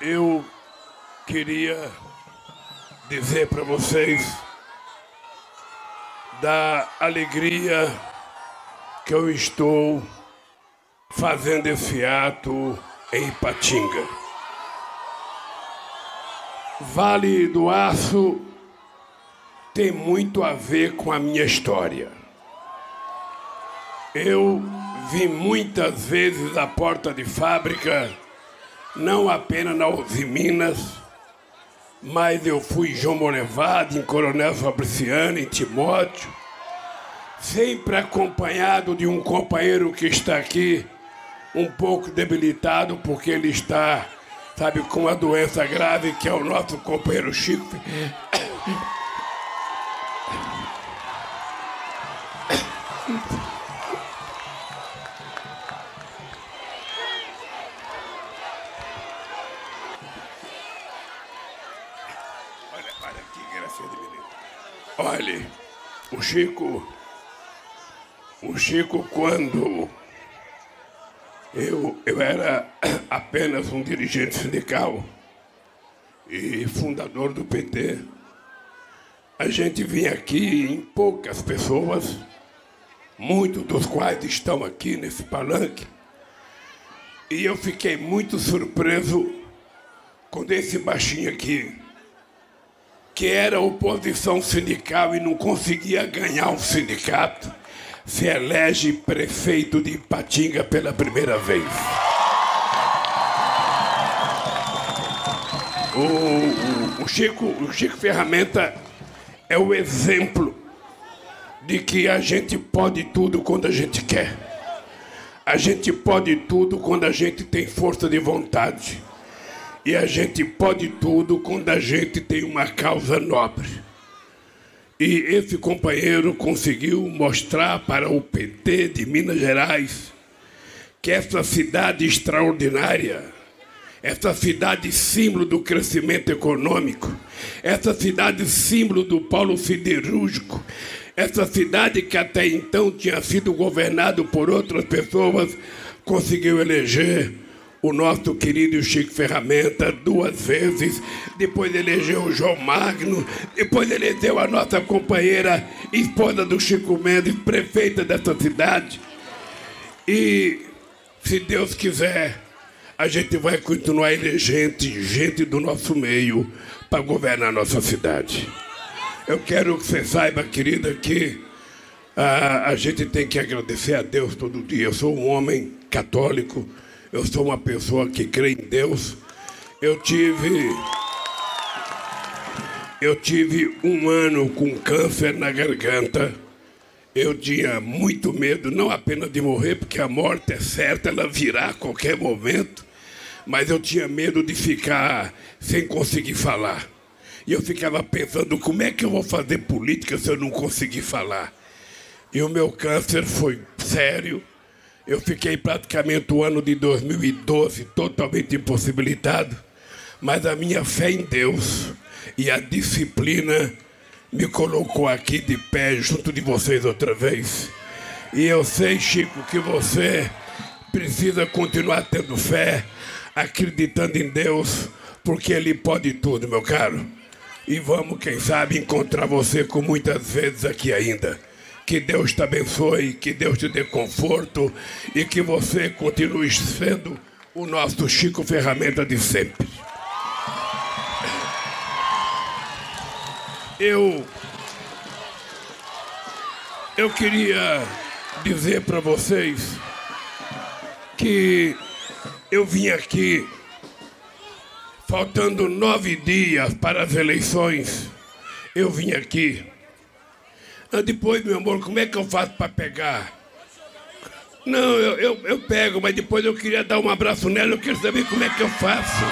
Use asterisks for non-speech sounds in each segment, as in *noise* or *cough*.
Eu queria dizer para vocês da alegria que eu estou fazendo esse ato em Ipatinga. Vale do Aço tem muito a ver com a minha história. Eu vim muitas vezes à porta de fábrica, não apenas na Uzi Minas, mas eu fui em João Molevado, em Coronel Fabriciano, em Timóteo, sempre acompanhado de um companheiro que está aqui, um pouco debilitado, porque ele está, sabe, com uma doença grave, que é o nosso companheiro Chico. Olha, o Chico. O Chico, quando eu, eu era *coughs* apenas um dirigente sindical e fundador do PT, a gente vinha aqui em poucas pessoas, muitos dos quais estão aqui nesse palanque, e eu fiquei muito surpreso quando esse baixinho aqui, que era oposição sindical e não conseguia ganhar um sindicato, se elege prefeito de Ipatinga pela primeira vez. O, o, o Chico, o Chico Ferramenta é o exemplo de que a gente pode tudo quando a gente quer. A gente pode tudo quando a gente tem força de vontade. E a gente pode tudo quando a gente tem uma causa nobre. E esse companheiro conseguiu mostrar para o PT de Minas Gerais que essa cidade extraordinária, essa cidade símbolo do crescimento econômico, essa cidade símbolo do polo siderúrgico, essa cidade que até então tinha sido governada por outras pessoas, conseguiu eleger o nosso querido Chico Ferramenta duas vezes, depois elegeu o João Magno, depois elegeu a nossa companheira, esposa do Chico Mendes, prefeita dessa cidade. E, se Deus quiser, a gente vai continuar elegendo gente do nosso meio para governar a nossa cidade. Eu quero que você saiba, querida, que ah, a gente tem que agradecer a Deus todo dia. Eu sou um homem católico, eu sou uma pessoa que crê em Deus. Eu tive. Eu tive um ano com câncer na garganta. Eu tinha muito medo, não apenas de morrer, porque a morte é certa, ela virá a qualquer momento, mas eu tinha medo de ficar sem conseguir falar. E eu ficava pensando como é que eu vou fazer política se eu não conseguir falar. E o meu câncer foi sério. Eu fiquei praticamente o ano de 2012 totalmente impossibilitado, mas a minha fé em Deus e a disciplina me colocou aqui de pé junto de vocês outra vez. E eu sei, Chico, que você precisa continuar tendo fé, acreditando em Deus, porque Ele pode tudo, meu caro. E vamos, quem sabe, encontrar você com muitas vezes aqui ainda. Que Deus te abençoe, que Deus te dê conforto e que você continue sendo o nosso Chico Ferramenta de sempre. Eu eu queria dizer para vocês que eu vim aqui faltando nove dias para as eleições. Eu vim aqui. Depois, meu amor, como é que eu faço para pegar? Não, eu, eu, eu pego, mas depois eu queria dar um abraço nela, eu quero saber como é que eu faço.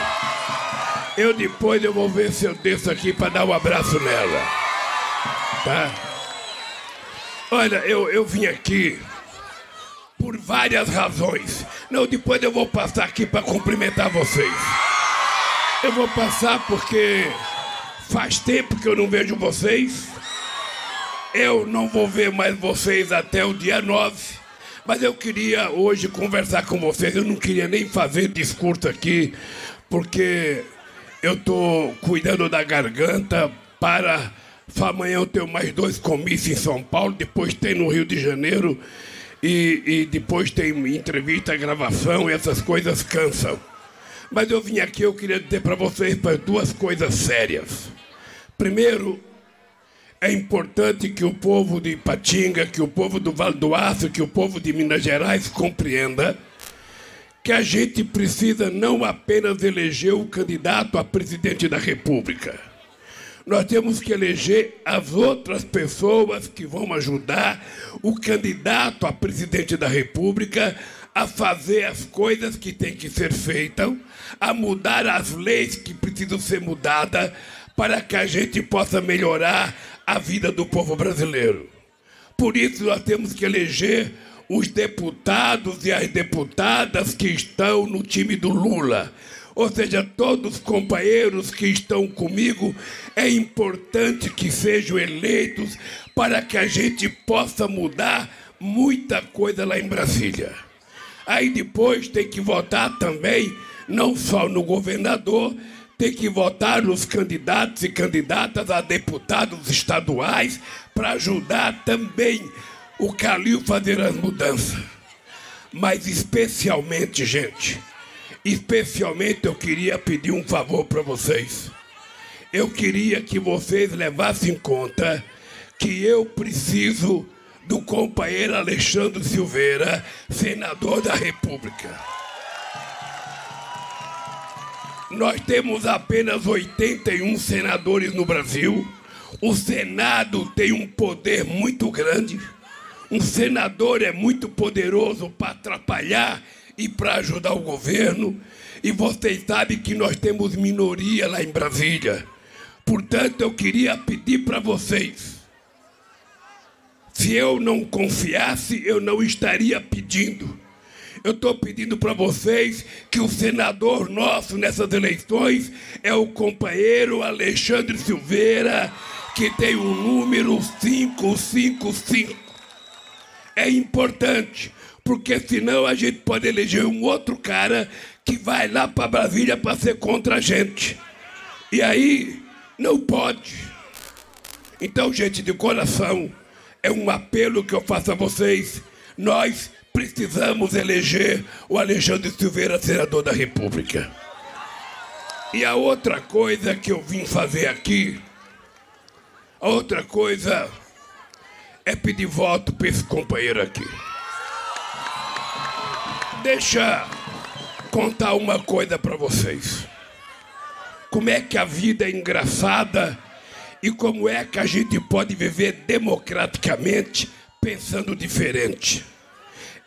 Eu depois eu vou ver se eu desço aqui para dar um abraço nela. Tá? Olha, eu, eu vim aqui por várias razões. Não, depois eu vou passar aqui para cumprimentar vocês. Eu vou passar porque faz tempo que eu não vejo vocês. Eu não vou ver mais vocês até o dia 9. Mas eu queria hoje conversar com vocês. Eu não queria nem fazer discurso aqui, porque eu estou cuidando da garganta para. Amanhã eu tenho mais dois comícios em São Paulo, depois tem no Rio de Janeiro e, e depois tem entrevista, gravação e essas coisas cansam. Mas eu vim aqui, eu queria dizer para vocês duas coisas sérias. Primeiro, é importante que o povo de Ipatinga, que o povo do Vale do Aço, que o povo de Minas Gerais compreenda que a gente precisa não apenas eleger o candidato a presidente da República. Nós temos que eleger as outras pessoas que vão ajudar o candidato a presidente da República a fazer as coisas que têm que ser feitas, a mudar as leis que precisam ser mudadas para que a gente possa melhorar a vida do povo brasileiro. Por isso, nós temos que eleger os deputados e as deputadas que estão no time do Lula. Ou seja, todos os companheiros que estão comigo, é importante que sejam eleitos para que a gente possa mudar muita coisa lá em Brasília. Aí depois tem que votar também, não só no governador, tem que votar nos candidatos e candidatas a deputados estaduais para ajudar também o Calil fazer as mudanças. Mas especialmente, gente, especialmente eu queria pedir um favor para vocês. Eu queria que vocês levassem em conta que eu preciso do companheiro Alexandre Silveira, senador da República. Nós temos apenas 81 senadores no Brasil. O Senado tem um poder muito grande. Um senador é muito poderoso para atrapalhar e para ajudar o governo. E vocês sabem que nós temos minoria lá em Brasília. Portanto, eu queria pedir para vocês. Se eu não confiasse, eu não estaria pedindo eu estou pedindo para vocês que o senador nosso nessas eleições é o companheiro Alexandre Silveira, que tem o número 555. É importante, porque senão a gente pode eleger um outro cara que vai lá para Brasília para ser contra a gente. E aí, não pode. Então, gente, de coração, é um apelo que eu faço a vocês. Nós precisamos eleger o Alexandre Silveira senador da República. E a outra coisa que eu vim fazer aqui, a outra coisa é pedir voto para esse companheiro aqui. Deixa contar uma coisa para vocês. Como é que a vida é engraçada e como é que a gente pode viver democraticamente pensando diferente.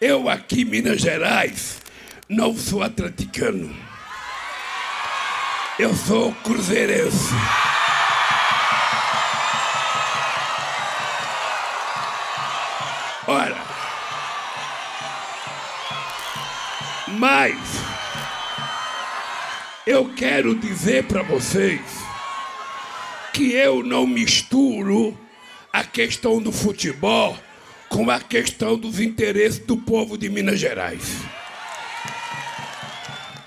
Eu aqui Minas Gerais não sou atleticano. Eu sou cruzeirense. Ora, mas eu quero dizer para vocês que eu não misturo a questão do futebol com a questão dos interesses do povo de Minas Gerais.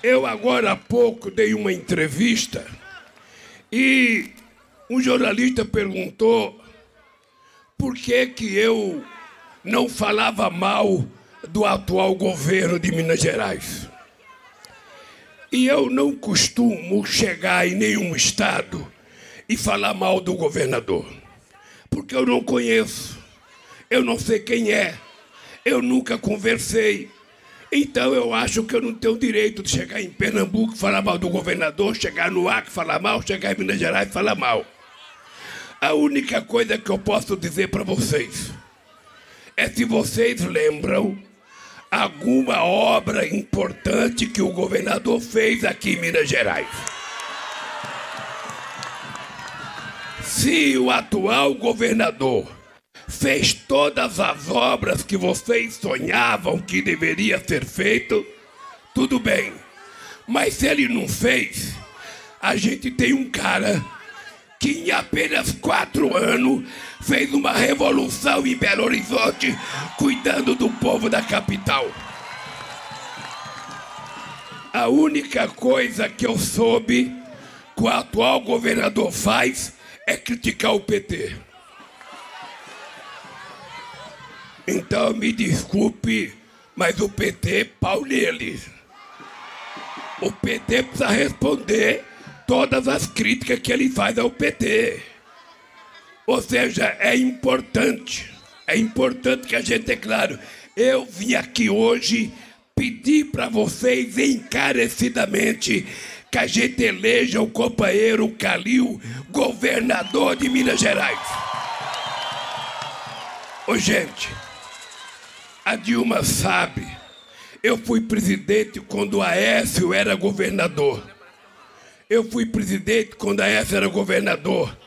Eu agora há pouco dei uma entrevista e um jornalista perguntou por que que eu não falava mal do atual governo de Minas Gerais. E eu não costumo chegar em nenhum estado e falar mal do governador, porque eu não conheço. Eu não sei quem é. Eu nunca conversei. Então eu acho que eu não tenho direito de chegar em Pernambuco e falar mal do governador, chegar no Acre e falar mal, chegar em Minas Gerais e falar mal. A única coisa que eu posso dizer para vocês é se vocês lembram alguma obra importante que o governador fez aqui em Minas Gerais. Se o atual governador fez todas as obras que vocês sonhavam que deveria ser feito, tudo bem. Mas se ele não fez, a gente tem um cara que em apenas quatro anos fez uma revolução em Belo Horizonte, cuidando do povo da capital. A única coisa que eu soube que o atual governador faz é criticar o PT. Então me desculpe, mas o PT pau nele. O PT precisa responder todas as críticas que ele faz ao PT. Ou seja, é importante, é importante que a gente é claro. Eu vim aqui hoje pedir para vocês encarecidamente que a gente eleja o companheiro Calil governador de Minas Gerais. Ô gente, a Dilma sabe, eu fui presidente quando o Aécio era governador. Eu fui presidente quando a Aécio era governador.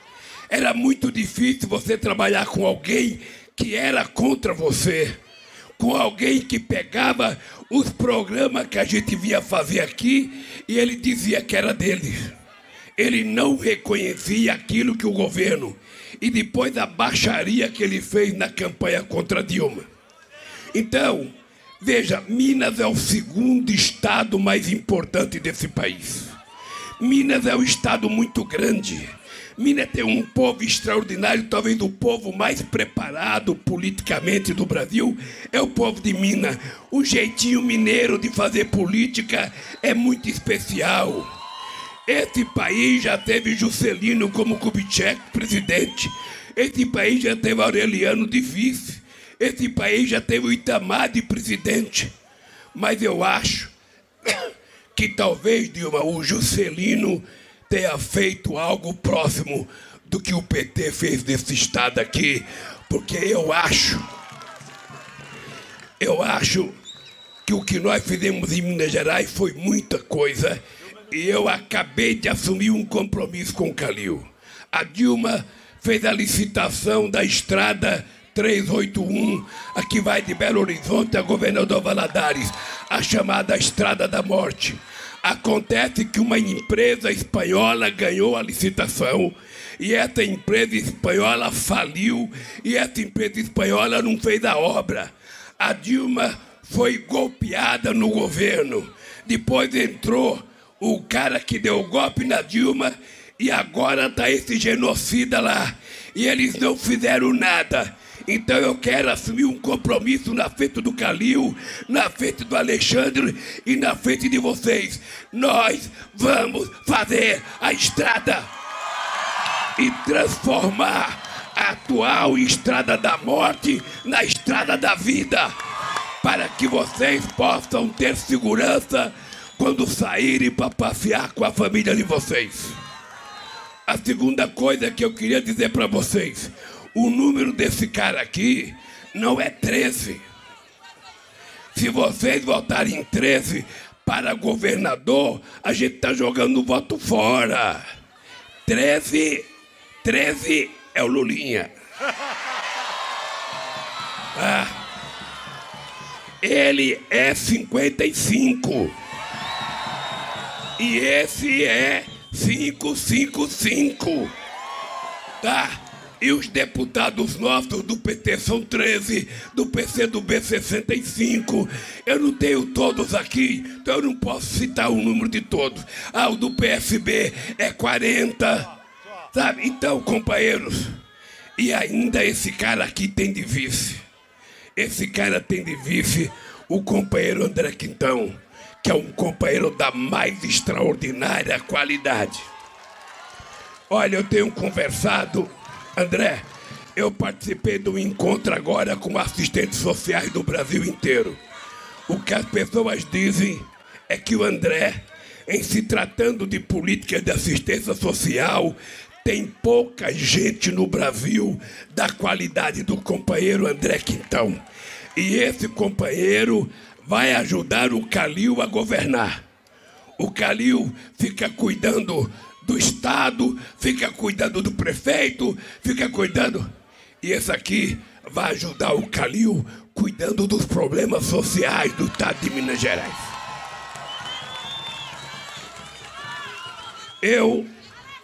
Era muito difícil você trabalhar com alguém que era contra você. Com alguém que pegava os programas que a gente via fazer aqui e ele dizia que era dele. Ele não reconhecia aquilo que o governo e depois a baixaria que ele fez na campanha contra Dilma. Então, veja, Minas é o segundo estado mais importante desse país. Minas é um estado muito grande. Minas tem um povo extraordinário, talvez o povo mais preparado politicamente do Brasil é o povo de Minas. O jeitinho mineiro de fazer política é muito especial. Esse país já teve Juscelino como Kubitschek presidente. Esse país já teve Aureliano de vice. Esse país já teve o Itamar de presidente. Mas eu acho que talvez, Dilma, o Juscelino tenha feito algo próximo do que o PT fez nesse estado aqui, porque eu acho, eu acho que o que nós fizemos em Minas Gerais foi muita coisa e eu acabei de assumir um compromisso com o Calil. A Dilma fez a licitação da estrada 381, a que vai de Belo Horizonte a Governador Valadares, a chamada Estrada da Morte. Acontece que uma empresa espanhola ganhou a licitação e essa empresa espanhola faliu e essa empresa espanhola não fez a obra. A Dilma foi golpeada no governo. Depois entrou o cara que deu o golpe na Dilma e agora está esse genocida lá. E eles não fizeram nada. Então eu quero assumir um compromisso na frente do Calil, na frente do Alexandre e na frente de vocês. Nós vamos fazer a estrada e transformar a atual estrada da morte na estrada da vida, para que vocês possam ter segurança quando saírem para passear com a família de vocês. A segunda coisa que eu queria dizer para vocês: o número desse cara aqui não é 13. Se vocês votarem 13 para governador, a gente está jogando o voto fora. 13, 13 é o Lulinha. *laughs* Ah, ele é 55. E esse é 555. Tá? E os deputados nossos do PT são 13, do PC do B 65. Eu não tenho todos aqui, então eu não posso citar o número de todos. Ah, o do PSB é 40. Sabe? Então, companheiros, e ainda esse cara aqui tem de vice. Esse cara tem de vice o companheiro André Quintão, que é um companheiro da mais extraordinária qualidade. Olha, eu tenho conversado André, eu participei do encontro agora com assistentes sociais do Brasil inteiro. O que as pessoas dizem é que o André, em se tratando de política de assistência social, tem pouca gente no Brasil da qualidade do companheiro André Quintão. E esse companheiro vai ajudar o Calil a governar. O Calil fica cuidando do Estado, fica cuidando do prefeito, fica cuidando. E esse aqui vai ajudar o Calil cuidando dos problemas sociais do Estado de Minas Gerais. Eu,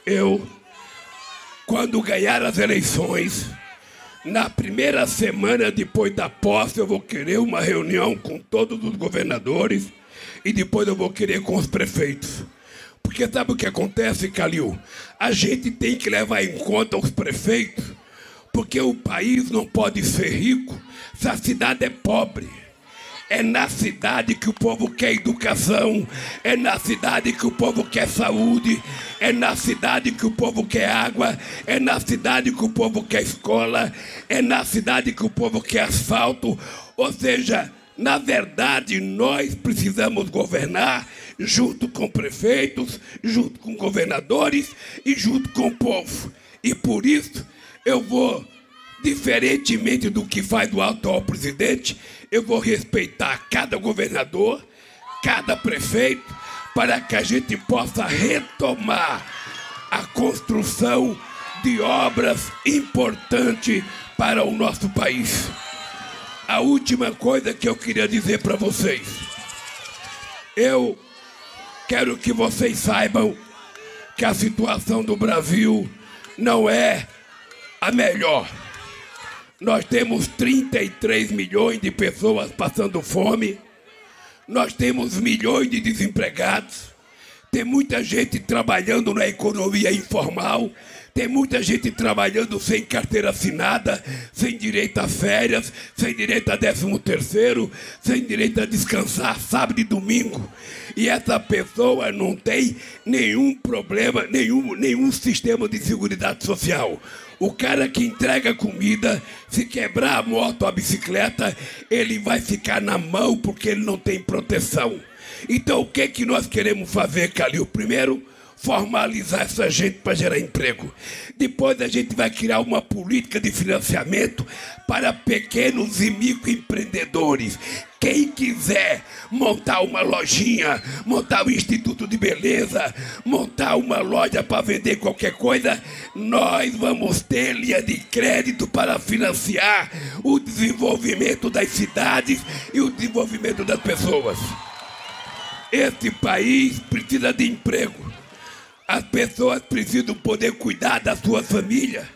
eu quando ganhar as eleições, na primeira semana depois da posse, eu vou querer uma reunião com todos os governadores e depois eu vou querer com os prefeitos. Porque sabe o que acontece, Calil? A gente tem que levar em conta os prefeitos, porque o país não pode ser rico se a cidade é pobre. É na cidade que o povo quer educação, é na cidade que o povo quer saúde, é na cidade que o povo quer água, é na cidade que o povo quer escola, é na cidade que o povo quer asfalto. Ou seja, na verdade, nós precisamos governar junto com prefeitos, junto com governadores e junto com o povo. E por isso eu vou diferentemente do que faz o atual presidente, eu vou respeitar cada governador, cada prefeito, para que a gente possa retomar a construção de obras importantes para o nosso país. A última coisa que eu queria dizer para vocês. Eu quero que vocês saibam que a situação do Brasil não é a melhor. Nós temos 33 milhões de pessoas passando fome. Nós temos milhões de desempregados. Tem muita gente trabalhando na economia informal. Tem muita gente trabalhando sem carteira assinada, sem direito a férias, sem direito a décimo terceiro, sem direito a descansar sábado e domingo. E essa pessoa não tem nenhum problema, nenhum, nenhum sistema de seguridade social. O cara que entrega comida, se quebrar a moto a bicicleta, ele vai ficar na mão porque ele não tem proteção. Então o que que nós queremos fazer, Calil? Primeiro, formalizar essa gente para gerar emprego. Depois a gente vai criar uma política de financiamento para pequenos e microempreendedores. Quem quiser montar uma lojinha, montar um instituto de beleza, montar uma loja para vender qualquer coisa, nós vamos ter linha de crédito para financiar o desenvolvimento das cidades e o desenvolvimento das pessoas. Este país precisa de emprego. As pessoas precisam poder cuidar da sua família,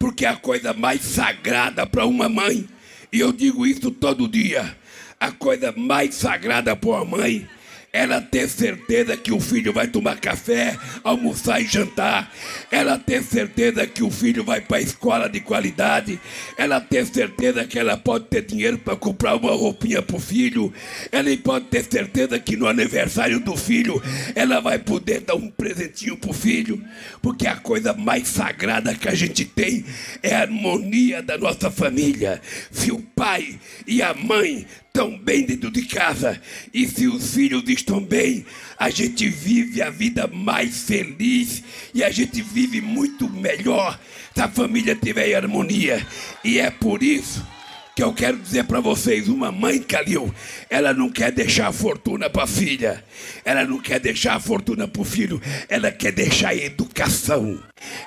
porque é a coisa mais sagrada para uma mãe, e eu digo isso todo dia, a coisa mais sagrada para uma mãe ela ter certeza que o filho vai tomar café, almoçar e jantar, ela ter certeza que o filho vai para a escola de qualidade, ela ter certeza que ela pode ter dinheiro para comprar uma roupinha para o filho, ela pode ter certeza que no aniversário do filho ela vai poder dar um presentinho para o filho, porque a coisa mais sagrada que a gente tem é a harmonia da nossa família. Se o pai e a mãe estão bem dentro de casa. E se os filhos estão bem, a gente vive a vida mais feliz e a gente vive muito melhor se a família tiver harmonia. E é por isso que eu quero dizer para vocês, uma mãe Calil, ela não quer deixar a fortuna para a filha, ela não quer deixar a fortuna para o filho, ela quer deixar a educação,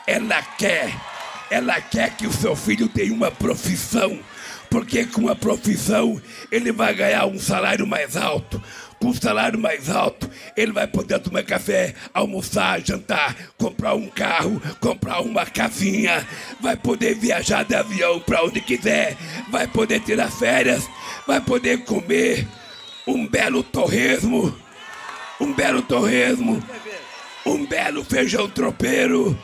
ela quer, ela quer que o seu filho tenha uma profissão, porque com a profissão ele vai ganhar um salário mais alto. Com um salário mais alto, ele vai poder tomar café, almoçar, jantar, comprar um carro, comprar uma casinha, vai poder viajar de avião para onde quiser, vai poder tirar férias, vai poder comer um belo torresmo, um belo torresmo, um belo feijão tropeiro,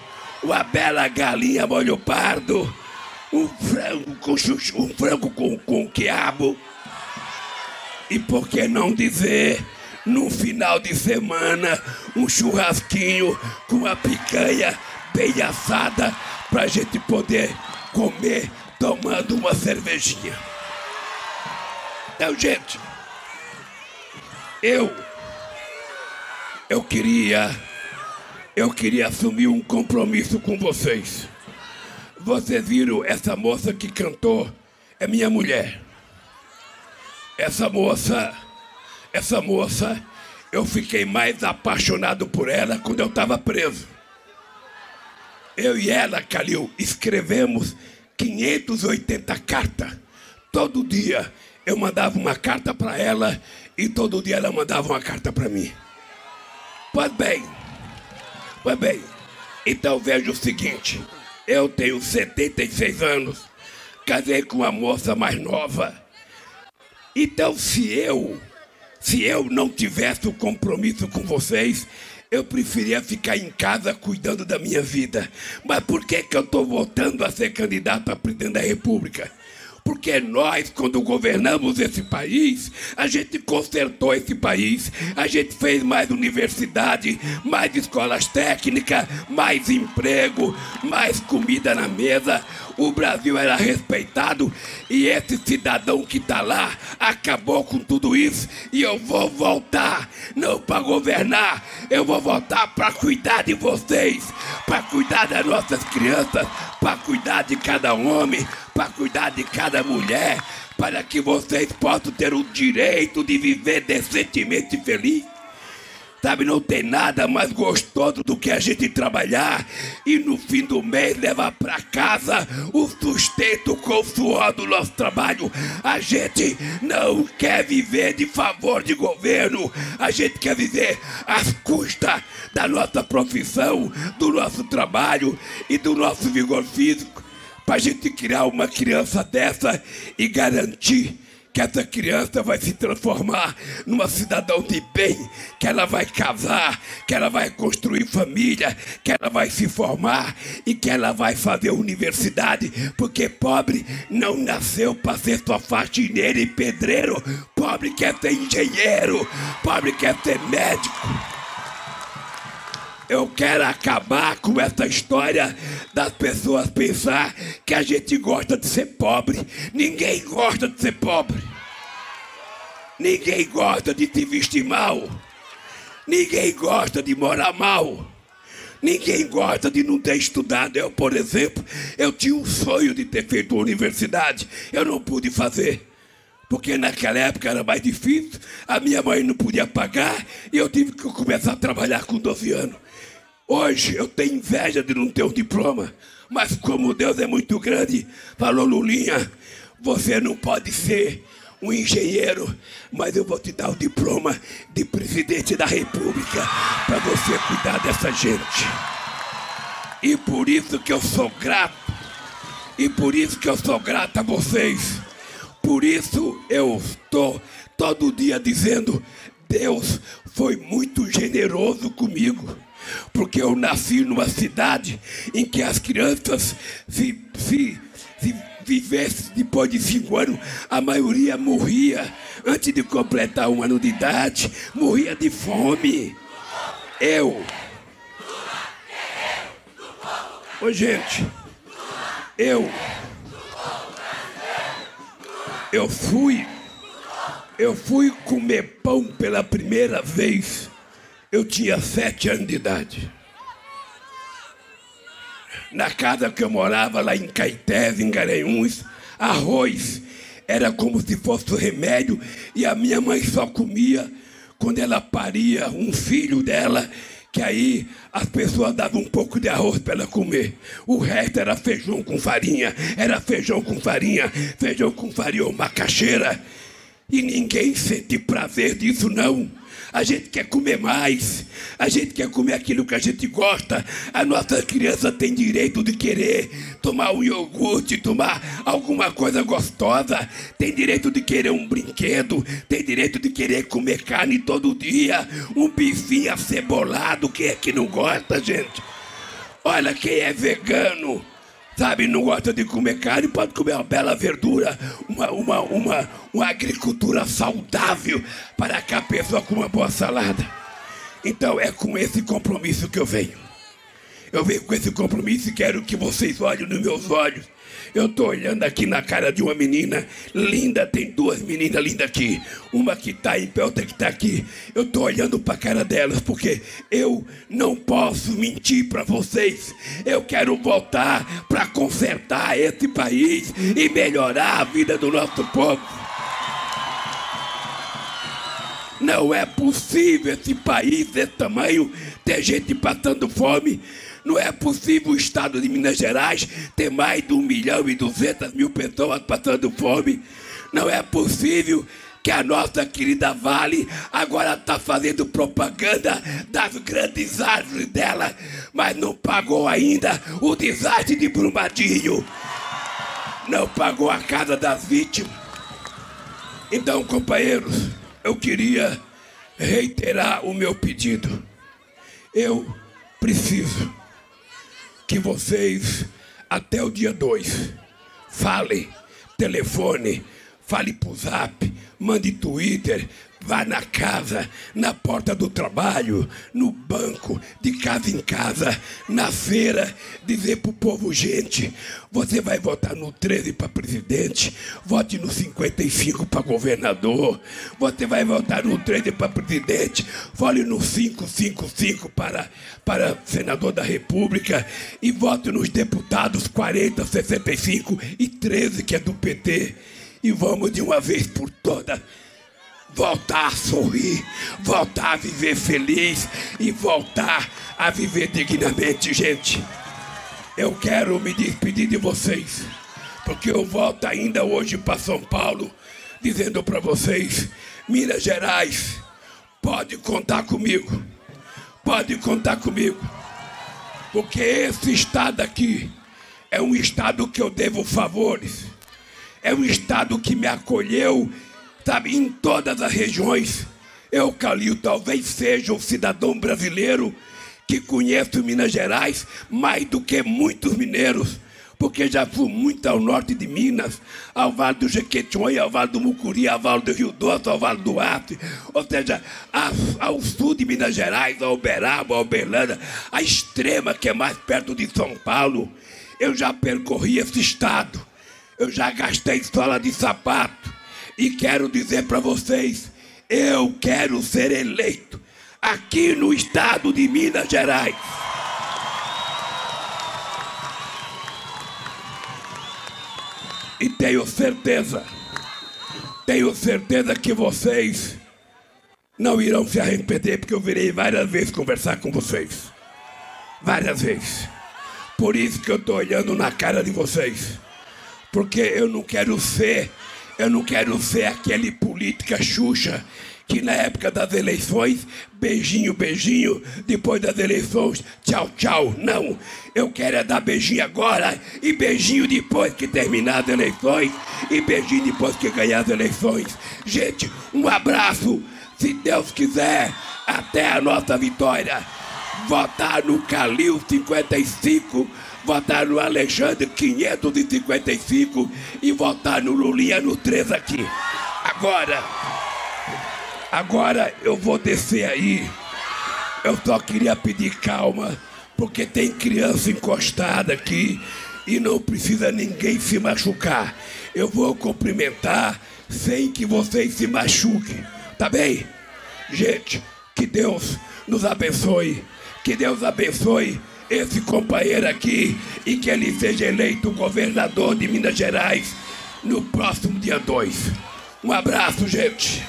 uma bela galinha molho pardo um frango com chuchu, um frango com, com quiabo. E por que não dizer, no final de semana, um churrasquinho com a picanha bem assada pra gente poder comer tomando uma cervejinha. Então, gente, eu eu queria eu queria assumir um compromisso com vocês. Vocês viram essa moça que cantou? É minha mulher. Essa moça, essa moça, eu fiquei mais apaixonado por ela quando eu estava preso. Eu e ela, Calil, escrevemos 580 cartas. Todo dia eu mandava uma carta para ela e todo dia ela mandava uma carta para mim. Pois bem, pois bem, então veja o seguinte. Eu tenho 76 anos. Casei com uma moça mais nova. Então, se eu, se eu não tivesse o compromisso com vocês, eu preferia ficar em casa cuidando da minha vida. Mas por que, que eu estou voltando a ser candidato a presidente da República? Porque nós, quando governamos esse país, a gente consertou esse país, a gente fez mais universidade, mais escolas técnicas, mais emprego, mais comida na mesa. O Brasil era respeitado e esse cidadão que está lá acabou com tudo isso e eu vou voltar, não para governar, eu vou voltar para cuidar de vocês, para cuidar das nossas crianças, para cuidar de cada homem, para cuidar de cada mulher, para que vocês possam ter o direito de viver decentemente feliz. Sabe, não tem nada mais gostoso do que a gente trabalhar e no fim do mês levar para casa o sustento com o suor do nosso trabalho. A gente não quer viver de favor de governo, a gente quer viver às custas da nossa profissão, do nosso trabalho e do nosso vigor físico para a gente criar uma criança dessa e garantir que essa criança vai se transformar numa cidadão de bem, que ela vai casar, que ela vai construir família, que ela vai se formar e que ela vai fazer universidade, porque pobre não nasceu para ser só faxineiro e pedreiro, pobre quer ser engenheiro, pobre quer ser médico. Eu quero acabar com essa história das pessoas pensar que a gente gosta de ser pobre. Ninguém gosta de ser pobre. Ninguém gosta de se vestir mal. Ninguém gosta de morar mal. Ninguém gosta de não ter estudado. Eu, por exemplo, eu tinha um sonho de ter feito universidade. Eu não pude fazer. Porque naquela época era mais difícil, a minha mãe não podia pagar e eu tive que começar a trabalhar com 12 anos. Hoje eu tenho inveja de não ter um diploma, mas como Deus é muito grande, falou Lulinha, você não pode ser um engenheiro, mas eu vou te dar o diploma de presidente da República para você cuidar dessa gente. E por isso que eu sou grato, e por isso que eu sou grato a vocês. Por isso eu estou todo dia dizendo: Deus foi muito generoso comigo porque eu nasci numa cidade em que as crianças se, se, se vivessem depois de cinco anos, a maioria morria antes de completar um ano de idade, morria de fome. Eu. Ô gente, eu. Eu fui. Eu fui comer pão pela primeira vez eu tinha sete anos de idade. Na casa que eu morava, lá em Caetés, em Garanhuns, arroz era como se fosse remédio e a minha mãe só comia quando ela paria um filho dela, que aí as pessoas davam um pouco de arroz para ela comer. O resto era feijão com farinha, era feijão com farinha, feijão com farinha ou macaxeira. E ninguém sente prazer disso, não. A gente quer comer mais. A gente quer comer aquilo que a gente gosta. A nossa criança tem direito de querer tomar um iogurte, tomar alguma coisa gostosa. Tem direito de querer um brinquedo. Tem direito de querer comer carne todo dia. Um bifinho acebolado. Quem é que não gosta, gente? Olha, quem é vegano sabe, não gosta de comer carne, pode comer uma bela verdura, uma, uma, uma, uma agricultura saudável para que a pessoa com uma boa salada. Então é com esse compromisso que eu venho. Eu venho com esse compromisso e quero que vocês olhem nos meus olhos eu tô olhando aqui na cara de uma menina linda, tem duas meninas lindas aqui. Uma que tá em pé, outra que tá aqui. Eu tô olhando pra cara delas porque eu não posso mentir para vocês. Eu quero voltar para consertar esse país e melhorar a vida do nosso povo. Não é possível esse país desse tamanho ter gente passando fome não é possível o estado de Minas Gerais ter mais de um milhão e duzentas mil pessoas passando fome. Não é possível que a nossa querida Vale agora está fazendo propaganda das grandes árvores dela, mas não pagou ainda o desastre de Brumadinho. Não pagou a casa das vítimas. Então, companheiros, eu queria reiterar o meu pedido. Eu preciso que vocês, até o dia 2, falem, telefone, fale por zap, mande Twitter, vá na casa, na porta do trabalho, no banco, de casa em casa, na feira, dizer pro povo, gente, você vai votar no 13 para presidente, vote no 55 para governador, você vai votar no 13 para presidente, vote no 555 para, para senador da República e vote nos deputados 40, 65 e 13 que é do PT. E vamos de uma vez por todas voltar a sorrir, voltar a viver feliz e voltar a viver dignamente, gente. Eu quero me despedir de vocês, porque eu volto ainda hoje para São Paulo, dizendo para vocês, Minas Gerais, pode contar comigo, pode contar comigo, porque esse estado aqui é um estado que eu devo favores, é um estado que me acolheu sabe, em todas as regiões. Eu, Calil, talvez seja o cidadão brasileiro que conhece Minas Gerais mais do que muitos mineiros, porque já fui muito ao norte de Minas, ao Vale do Jequitinhonha, ao Vale do Mucuri, ao Vale do Rio Doce, ao Vale do Acre, ou seja, ao sul de Minas Gerais, ao Uberaba, ao Uberlândia, a extrema que é mais perto de São Paulo. Eu já percorri esse estado, eu já gastei sola de sapato, e quero dizer para vocês: eu quero ser eleito aqui no estado de Minas Gerais. E tenho certeza, tenho certeza que vocês não irão se arrepender, porque eu virei várias vezes conversar com vocês. Várias vezes. Por isso que eu estou olhando na cara de vocês. Porque eu não quero ser eu não quero ser aquele política Xuxa que na época das eleições, beijinho, beijinho, depois das eleições, tchau, tchau. Não, eu quero é dar beijinho agora e beijinho depois que terminar as eleições e beijinho depois que ganhar as eleições. Gente, um abraço, se Deus quiser, até a nossa vitória. Votar no Calil 55 votar no Alexandre 555 e votar no Lulinha no 3 aqui. Agora, agora eu vou descer aí. Eu só queria pedir calma, porque tem criança encostada aqui e não precisa ninguém se machucar. Eu vou cumprimentar sem que vocês se machuquem, tá bem? Gente, que Deus nos abençoe. Que Deus abençoe esse companheiro aqui e que ele seja eleito governador de Minas Gerais no próximo dia 2. Um abraço, gente.